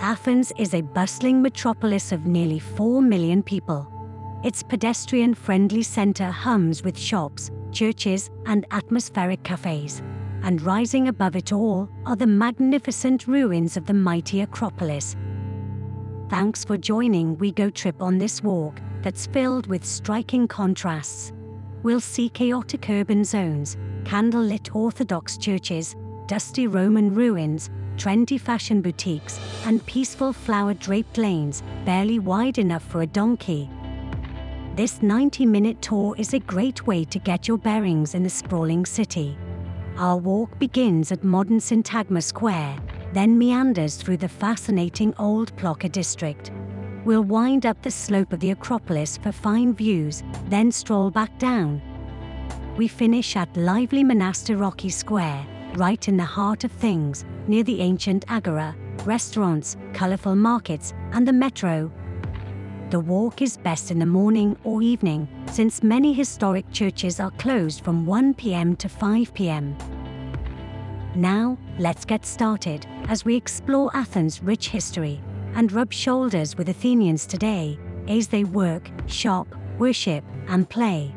Athens is a bustling metropolis of nearly 4 million people. Its pedestrian friendly centre hums with shops, churches, and atmospheric cafes. And rising above it all are the magnificent ruins of the mighty Acropolis. Thanks for joining We Go Trip on this walk that's filled with striking contrasts. We'll see chaotic urban zones, candlelit Orthodox churches, dusty Roman ruins, trendy fashion boutiques, and peaceful flower draped lanes barely wide enough for a donkey. This 90 minute tour is a great way to get your bearings in the sprawling city. Our walk begins at modern Syntagma Square, then meanders through the fascinating Old Plaka district. We'll wind up the slope of the Acropolis for fine views, then stroll back down. We finish at lively Monastiraki Square, right in the heart of things, near the ancient agora, restaurants, colourful markets, and the metro. The walk is best in the morning or evening, since many historic churches are closed from 1 pm to 5 pm. Now, let's get started as we explore Athens' rich history and rub shoulders with Athenians today as they work, shop, worship, and play.